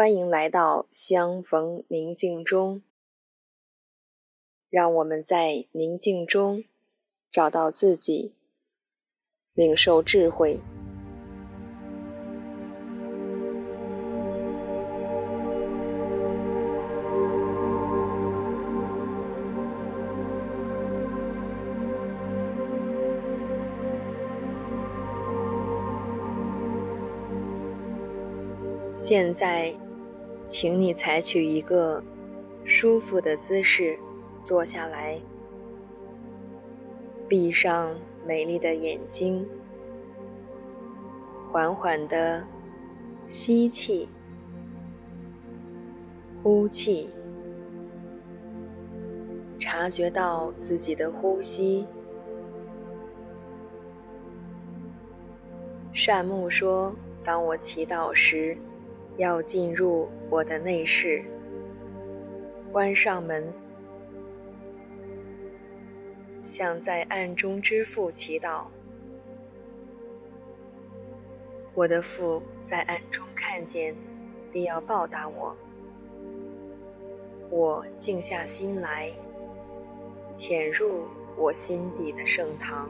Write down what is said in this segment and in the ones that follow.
欢迎来到相逢宁静中。让我们在宁静中找到自己，领受智慧。现在，请你采取一个舒服的姿势坐下来，闭上美丽的眼睛，缓缓的吸气、呼气，察觉到自己的呼吸。善木说：“当我祈祷时。”要进入我的内室，关上门，想在暗中之父祈祷。我的父在暗中看见，必要报答我。我静下心来，潜入我心底的圣堂。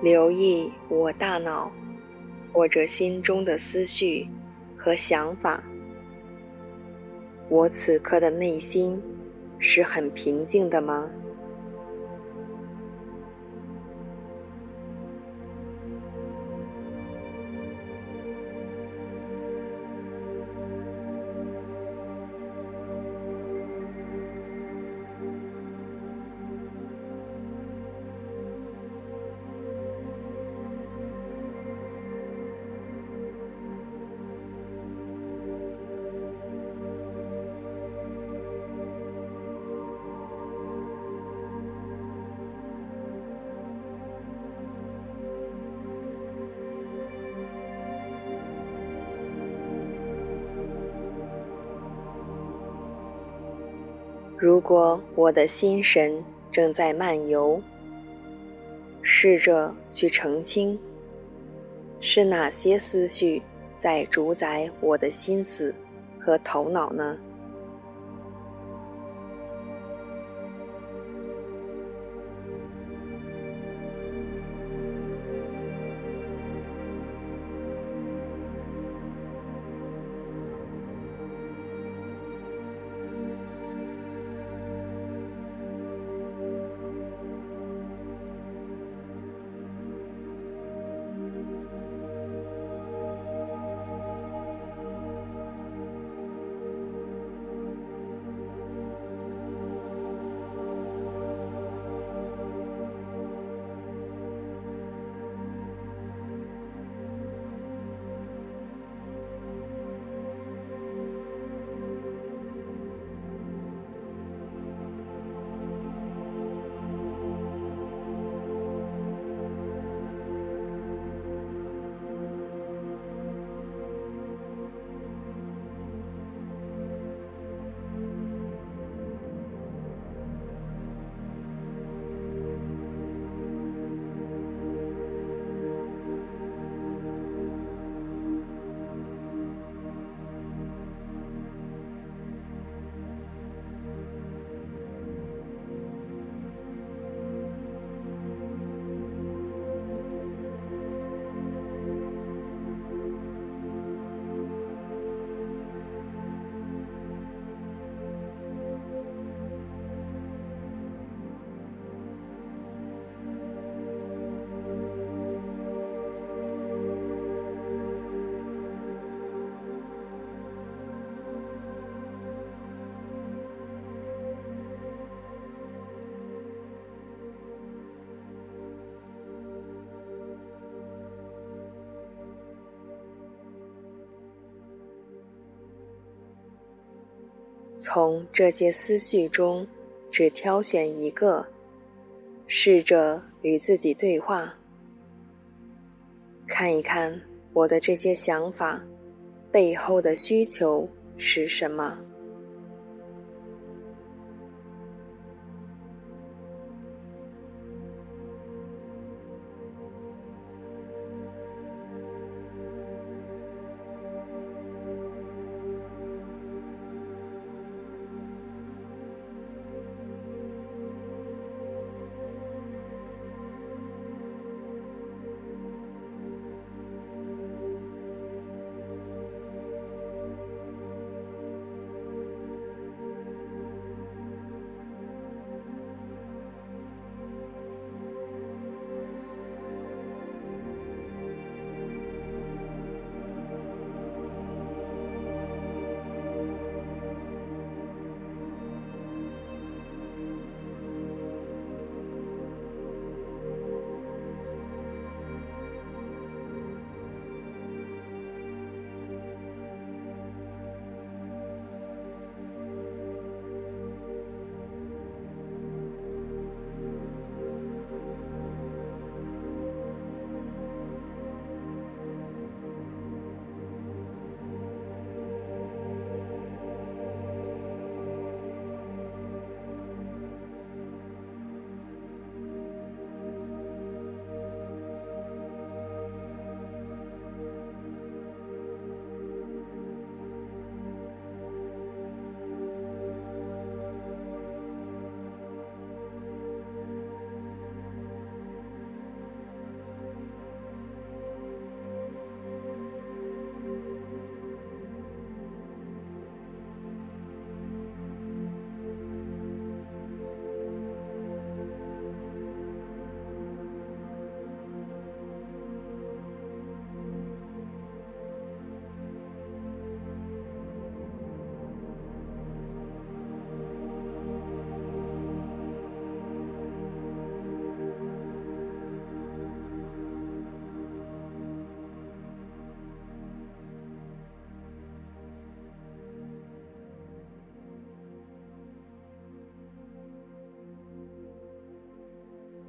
留意我大脑或者心中的思绪和想法。我此刻的内心是很平静的吗？如果我的心神正在漫游，试着去澄清，是哪些思绪在主宰我的心思和头脑呢？从这些思绪中，只挑选一个，试着与自己对话，看一看我的这些想法背后的需求是什么。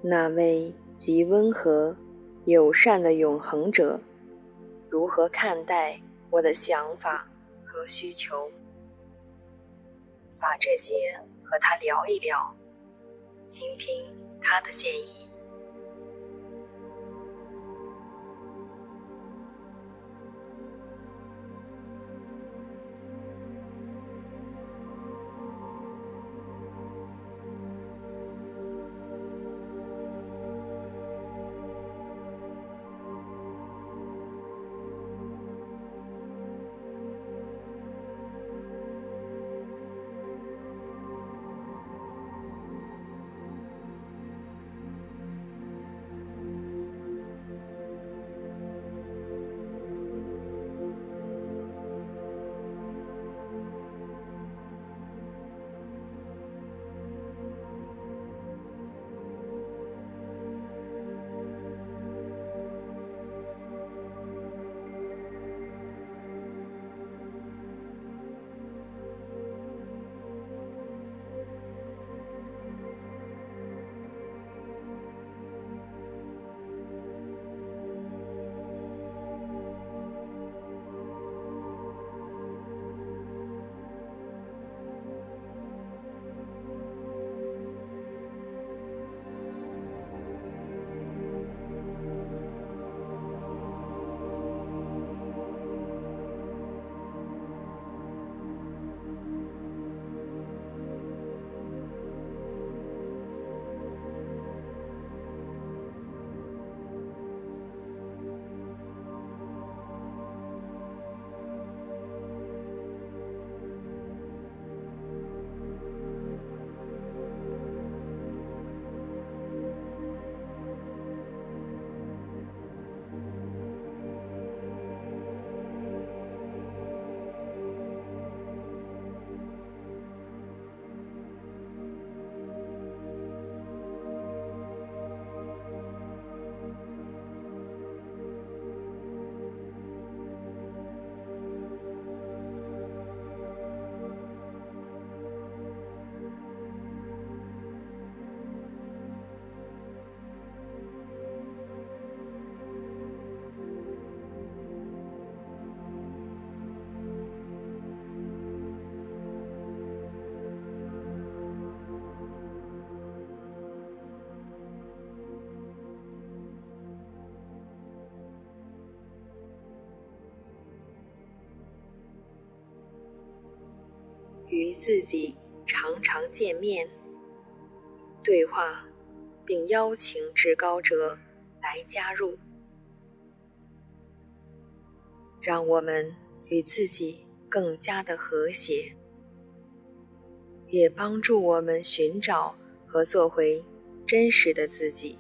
那位极温和、友善的永恒者，如何看待我的想法和需求？把这些和他聊一聊，听听他的建议。与自己常常见面、对话，并邀请至高者来加入，让我们与自己更加的和谐，也帮助我们寻找和做回真实的自己。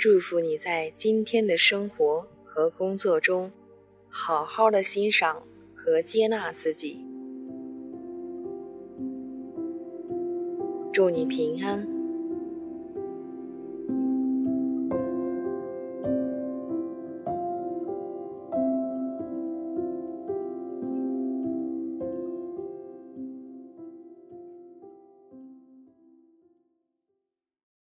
祝福你在今天的生活和工作中，好好的欣赏和接纳自己。祝你平安。